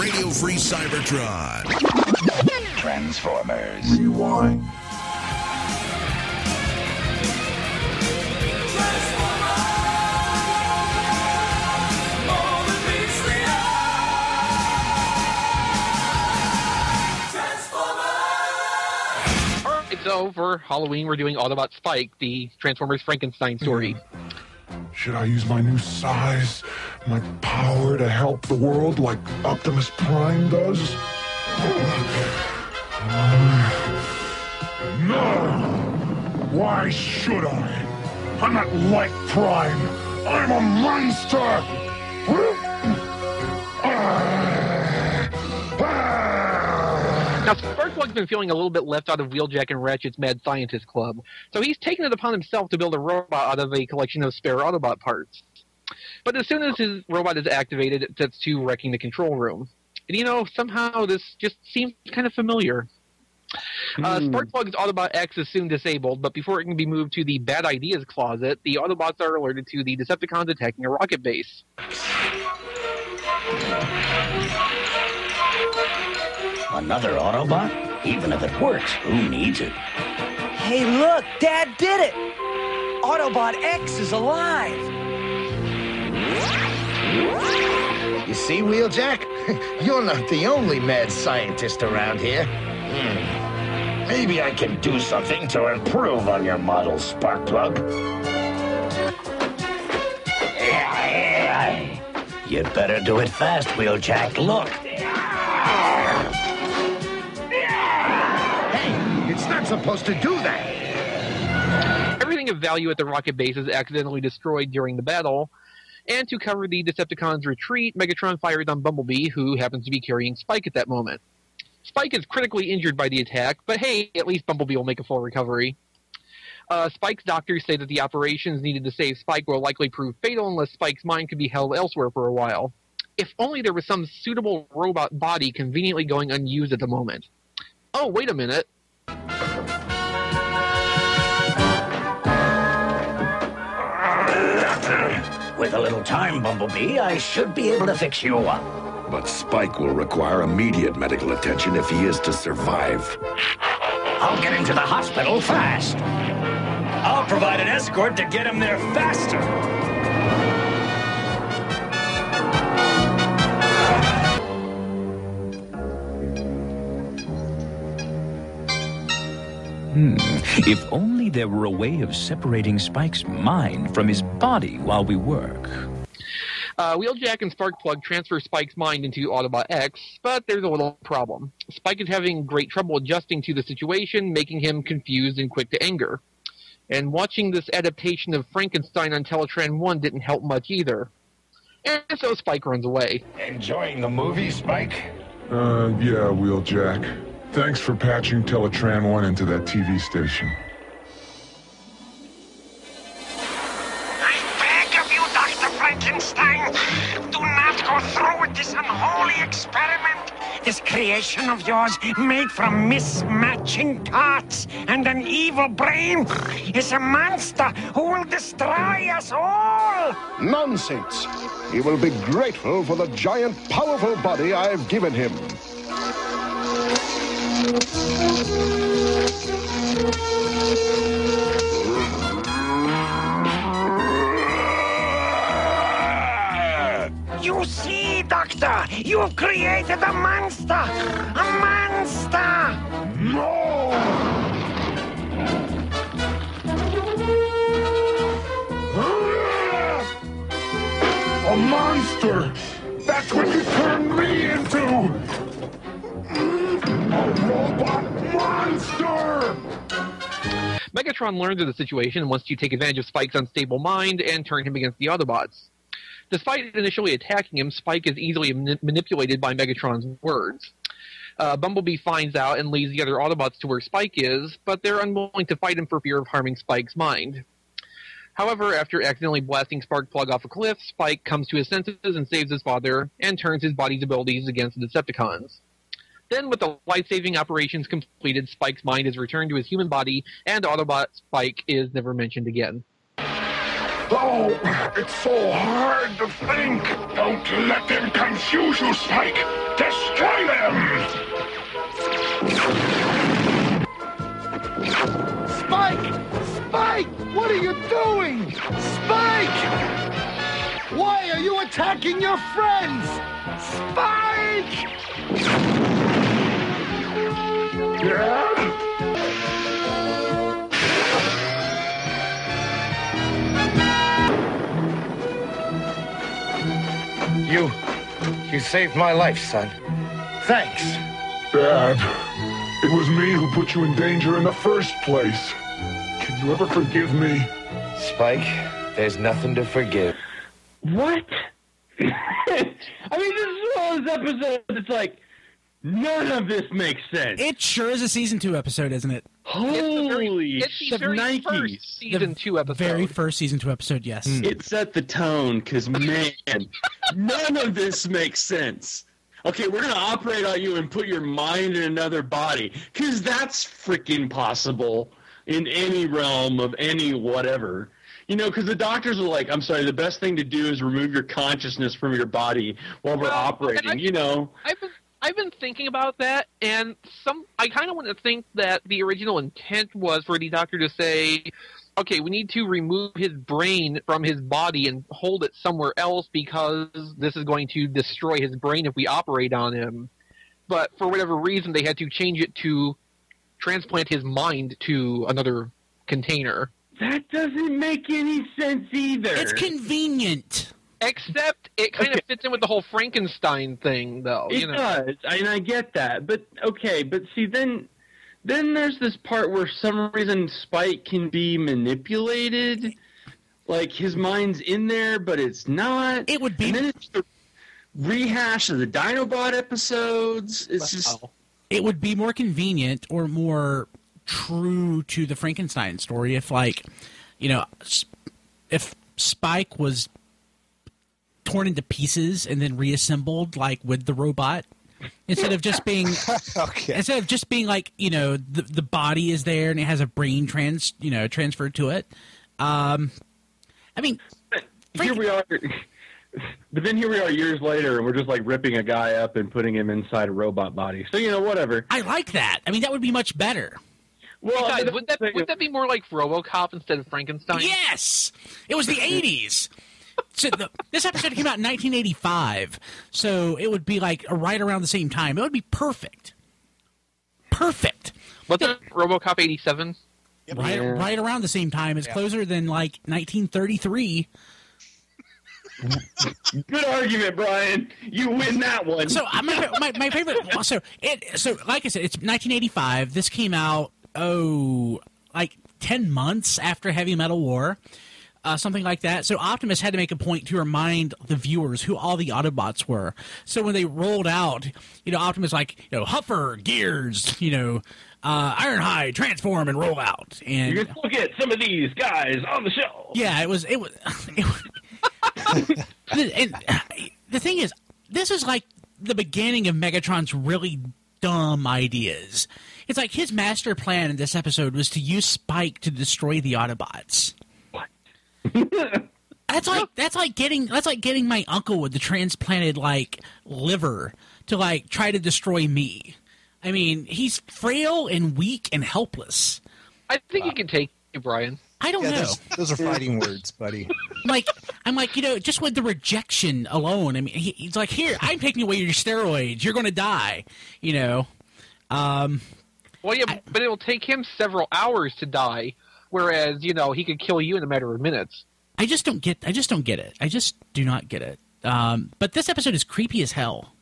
Radio Free Cybertron. Transformers. Rewind. Alright, so for Halloween, we're doing Autobot Spike, the Transformers Frankenstein story. Mm-hmm. Should I use my new size, my power to help the world like Optimus Prime does? Um, no! Why should I? I'm not like Prime. I'm a monster! Now, Sparkplug's been feeling a little bit left out of Wheeljack and Ratchet's Mad Scientist Club, so he's taken it upon himself to build a robot out of a collection of spare Autobot parts. But as soon as his robot is activated, it sets to wrecking the control room. And you know, somehow this just seems kind of familiar. Uh, Sparkplug's Autobot X is soon disabled, but before it can be moved to the bad ideas closet, the Autobots are alerted to the Decepticons attacking a rocket base. Another Autobot? Even if it works, who needs it? Hey, look, Dad did it! Autobot X is alive! You see, Wheeljack? You're not the only mad scientist around here. Hmm. Maybe I can do something to improve on your model, Sparkplug. You'd better do it fast, Wheeljack. Look. Supposed to do that. Everything of value at the rocket base is accidentally destroyed during the battle, and to cover the Decepticons' retreat, Megatron fires on Bumblebee, who happens to be carrying Spike at that moment. Spike is critically injured by the attack, but hey, at least Bumblebee will make a full recovery. Uh, Spike's doctors say that the operations needed to save Spike will likely prove fatal unless Spike's mind could be held elsewhere for a while. If only there was some suitable robot body conveniently going unused at the moment. Oh, wait a minute. A little time, Bumblebee, I should be able to fix you up. But Spike will require immediate medical attention if he is to survive. I'll get into the hospital fast. I'll provide an escort to get him there faster. Hmm. If only there were a way of separating Spike's mind from his body while we work. Uh, Wheeljack and Sparkplug transfer Spike's mind into Autobot X, but there's a little problem. Spike is having great trouble adjusting to the situation, making him confused and quick to anger. And watching this adaptation of Frankenstein on Teletran 1 didn't help much either. And so Spike runs away. Enjoying the movie, Spike? Uh, yeah, Wheeljack. Thanks for patching Teletran 1 into that TV station. I beg of you, Dr. Frankenstein, do not go through with this unholy experiment. This creation of yours, made from mismatching parts and an evil brain, is a monster who will destroy us all. Nonsense. He will be grateful for the giant, powerful body I've given him. You see, Doctor, you've created a monster! A monster! No! A monster! That's what you turned me into! Robot monster! Megatron learns of the situation and wants to take advantage of Spike's unstable mind and turn him against the Autobots. Despite initially attacking him, Spike is easily mani- manipulated by Megatron's words. Uh, Bumblebee finds out and leads the other Autobots to where Spike is, but they're unwilling to fight him for fear of harming Spike's mind. However, after accidentally blasting Sparkplug off a cliff, Spike comes to his senses and saves his father, and turns his body's abilities against the Decepticons. Then, with the life-saving operations completed, Spike's mind is returned to his human body, and Autobot Spike is never mentioned again. Oh, it's so hard to think. Don't let them confuse you, Spike. Destroy them! Spike! Spike! What are you doing? Spike! Why are you attacking your friends? Spike! You. You saved my life, son. Thanks. Dad, it was me who put you in danger in the first place. Can you ever forgive me? Spike, there's nothing to forgive. What? I mean, this is one of those episodes. It's like none of this makes sense. It sure is a season two episode, isn't it? Holy it's the very shnikes. first season two episode. Very first season two episode, yes. Hmm. It set the tone because man, none of this makes sense. Okay, we're gonna operate on you and put your mind in another body because that's freaking possible in any realm of any whatever. You know, because the doctors are like, "I'm sorry, the best thing to do is remove your consciousness from your body while we're Well, operating." I- You know, I've been I've been thinking about that, and some I kind of want to think that the original intent was for the doctor to say, "Okay, we need to remove his brain from his body and hold it somewhere else because this is going to destroy his brain if we operate on him." But for whatever reason, they had to change it to transplant his mind to another container. that doesn't make any sense either. It's convenient. Except it kind of fits in with the whole Frankenstein thing, though. It you know? does, and I get that. But okay, but see, then then there's this part where some reason Spike can be manipulated, like his mind's in there, but it's not. It would be. And then it's the rehash of the Dinobot episodes. It's just It would be more convenient or more true to the Frankenstein story if, like, you know, if Spike was torn into pieces and then reassembled, like with the robot, instead of just being instead of just being like you know the the body is there and it has a brain trans you know transferred to it. Um, I mean, here we are. But then here we are years later, and we're just like ripping a guy up and putting him inside a robot body. So you know, whatever. I like that. I mean, that would be much better. Well, Besides, but- would that would that be more like RoboCop instead of Frankenstein? Yes, it was the '80s. So the, this episode came out in 1985, so it would be like right around the same time. It would be perfect. Perfect. What's it? RoboCop eighty seven? Right, right around the same time. It's closer than like 1933. Good argument, Brian. You win that one. So uh, my, my my favorite. So it. So like I said, it's 1985. This came out oh like 10 months after Heavy Metal War. Uh, something like that. So Optimus had to make a point to remind the viewers who all the Autobots were. So when they rolled out, you know, Optimus like, you know, Huffer, Gears, you know, uh, Ironhide, transform and roll out. And you can look at some of these guys on the show. yeah, it was it was. It was and uh, the thing is, this is like the beginning of Megatron's really dumb ideas. It's like his master plan in this episode was to use Spike to destroy the Autobots. That's like that's like getting that's like getting my uncle with the transplanted like liver to like try to destroy me. I mean, he's frail and weak and helpless. I think he can take it, Brian. I don't Yeah, know. those, those are fighting words, buddy. like I'm like you know just with the rejection alone. I mean he, he's like here I'm taking away your steroids. You're going to die. You know. Um, Well, yeah, but it will take him several hours to die, whereas you know he could kill you in a matter of minutes. I just don't get. I just don't get it. I just do not get it. Um, but this episode is creepy as hell.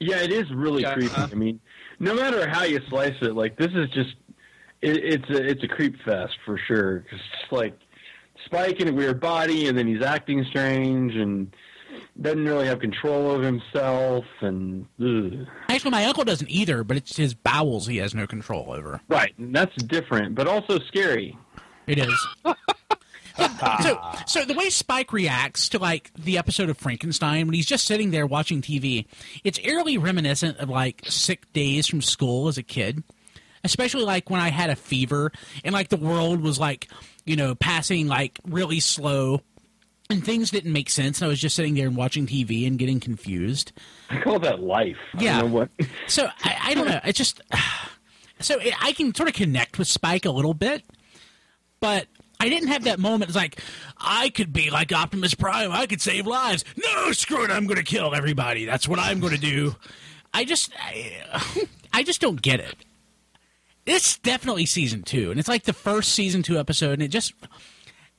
Yeah, it is really Yeah. creepy. I mean, no matter how you slice it, like this is just it, it's a it's a creep fest for sure. 'Cause it's like Spike in a weird body, and then he's acting strange and doesn't really have control of himself, and ugh. Actually, my uncle doesn't either. But it's his bowels he has no control over. right, and that's different, but also scary. It is. so, so the way Spike reacts to like the episode of Frankenstein when he's just sitting there watching TV, it's eerily reminiscent of like sick days from school as a kid. Especially like when I had a fever and like the world was like, you know, passing like really slow and things didn't make sense. And I was just sitting there and watching TV and getting confused. I call that life. I Yeah. don't know what. So I, I don't know. I just so it, I can sort of connect with Spike a little bit, but I didn't have that moment. It's like I could be like Optimus Prime. I could save lives. No, screw it. I'm going to kill everybody. That's what I'm going to do. I just I, I just don't get it. It's definitely season two, and it's like the first season two episode, and it just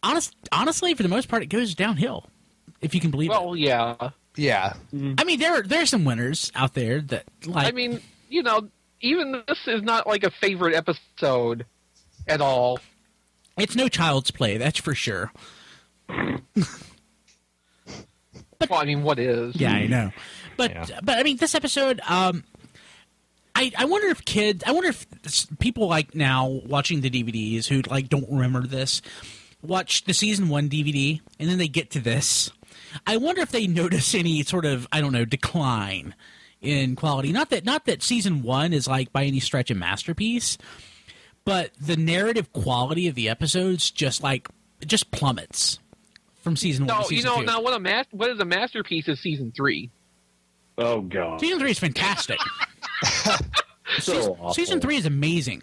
honest honestly for the most part it goes downhill. If you can believe it. Well, yeah. Yeah. Mm. I mean, there are there are some winners out there that like. I mean, you know, even this is not like a favorite episode at all. It's no child's play, that's for sure. well, I mean, what is? Yeah, I know. But but I mean, this episode, um, I I wonder if kids, I wonder if people like now watching the DVDs who like don't remember this, watch the season one DVD and then they get to this. I wonder if they notice any sort of I don't know decline in quality. Not that not that season one is like by any stretch a masterpiece, but the narrative quality of the episodes just like just plummets from season one No, you know, two. now what a mas- what is a masterpiece is season three. Oh god. Season three is fantastic. So season, awful. season three is amazing.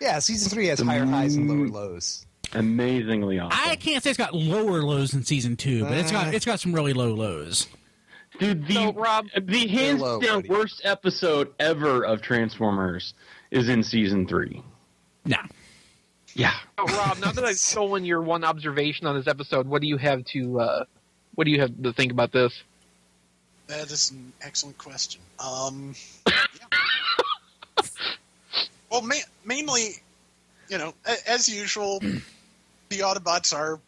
Yeah, season three has higher highs and lower lows. Amazingly awful. I can't say it's got lower lows than season two, but it's got uh. it's got some really low lows. Dude, the the hands low, down buddy. worst episode ever of Transformers is in season three. No. Yeah. Oh, Rob, now that I've stolen your one observation on this episode, what do you have to uh, what do you have to think about this? That is an excellent question. Um, yeah. well, ma- mainly, you know, a- as usual, the Autobots are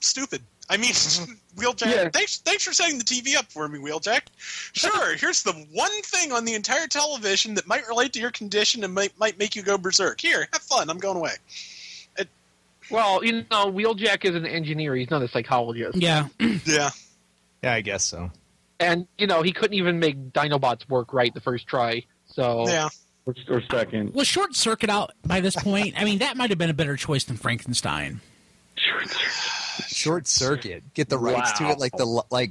stupid. I mean, mm-hmm. Wheeljack, Yeah. thanks, thanks for setting the TV up for me, Wheeljack. Sure, here's the one thing on the entire television that might relate to your condition and might, might make you go berserk. Here, have fun. I'm going away. Well, you know, Wheeljack is an engineer; he's not a psychologist. Yeah. Yeah. Yeah, I guess so. And you know, he couldn't even make Dinobots work right the first try. So Yeah. Or, or second. Was Short Circuit out by this point? I mean, that might have been a better choice than Frankenstein. Short Circuit. Get the rights to it, like the like,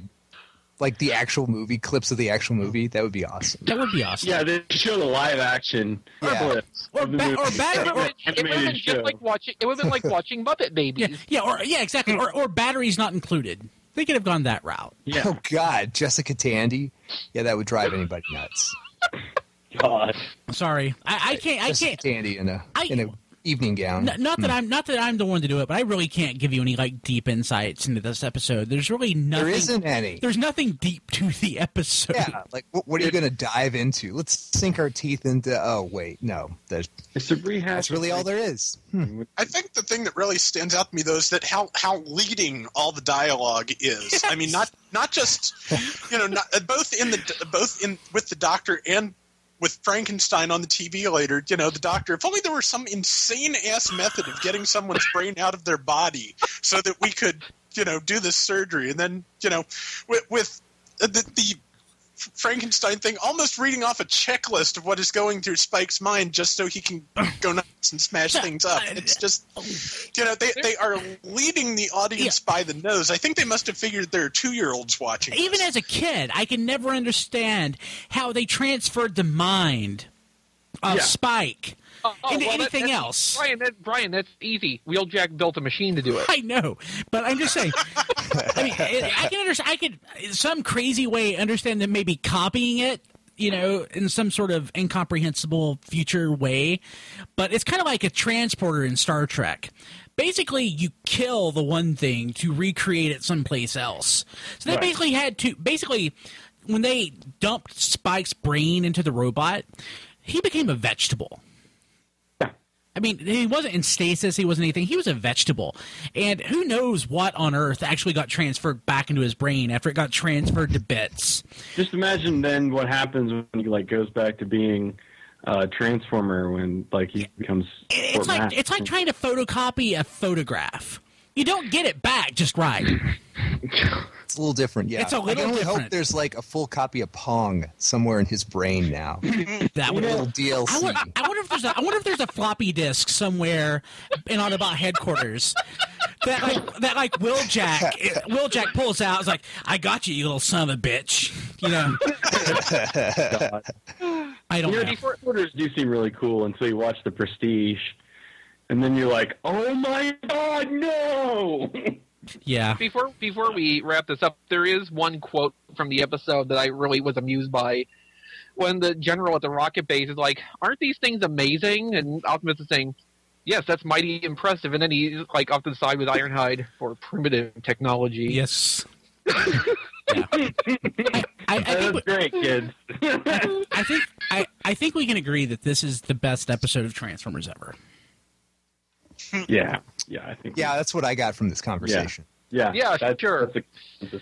like the actual movie clips of the actual movie. That would be awesome. That would be awesome. Yeah, they show the live action Yeah. Or of the ba- or bad- it would or- have been, it would have been just like watching. It would have been like watching Muppet Babies. Yeah, yeah, or yeah, exactly. Or, or batteries not included. They could have gone that route. Yeah. Oh God, Jessica Tandy. Yeah, that would drive anybody nuts. God. Sorry, I, I can't. I can't. Tandy in a I- in a evening gown. N- not that I'm not that I'm the one to do it, but I really can't give you any like deep insights into this episode. There's really nothing. there isn't any. There's nothing deep to the episode. Yeah, like what, what are you going to dive into? Let's sink our teeth into. Oh wait, no, there's, It's a rehash. that's really all there is. Hmm. I think the thing that really stands out to me though is that how how leading all the dialogue is. I mean, not not just you know, not, both in the both in with the doctor and with Frankenstein on the TV later. You know, the doctor. If only there were some insane ass method of getting someone's brain out of their body so that we could you know do this surgery, and then you know with, with the, the Frankenstein thing, almost reading off a checklist of what is going through Spike's mind just so he can go nuts and smash things up. It's just, you know, they, they are leading the audience by the nose. I think they must have figured there are two year olds watching. Even as a kid, I can never understand how they transferred the mind of Yeah. Spike Oh, oh, into well, anything that's- else. Brian, that, Brian, that's easy. Wheeljack built a machine to do it. I know, but I'm just saying. I mean, it, I can understand. I could, in some crazy way, understand them maybe copying it, you know, in some sort of incomprehensible future way. But it's kind of like a transporter in Star Trek. Basically, you kill the one thing to recreate it someplace else. So they Right. basically had to. Basically, when they dumped Spike's brain into the robot, he became a vegetable. I mean, he wasn't in stasis. He wasn't anything. He was a vegetable, and who knows what on earth actually got transferred back into his brain after it got transferred to bits. Just imagine then what happens when he like goes back to being uh, Transformer when like he becomes. It's like it's like trying to photocopy a photograph. You don't get it back just right. It's a little different. Yeah, It's a I little can only hope there's like a full copy of Pong somewhere in his brain now. That a would little DLC. I, would, I wonder if there's a I wonder if there's a floppy disk somewhere in Autobot headquarters that like that like Wheeljack Will Jack pulls out. It's like I got you, you little son of a bitch. You know. I don't you know. know. These orders do seem really cool until you watch the Prestige, and then you're like, "Oh my god, no!" Yeah. Before before we wrap this up, there is one quote from the episode that I really was amused by. When the general at the rocket base is like, "Aren't these things amazing?" and Optimus is saying, "Yes, that's mighty impressive." And then he's like off to the side with Ironhide for primitive technology. Yes. That's great, kids. I think I, I think we can agree that this is the best episode of Transformers ever. Yeah, yeah, I think. Yeah, that's what I got from this conversation. Yeah, Yeah, that's, sure. That's a,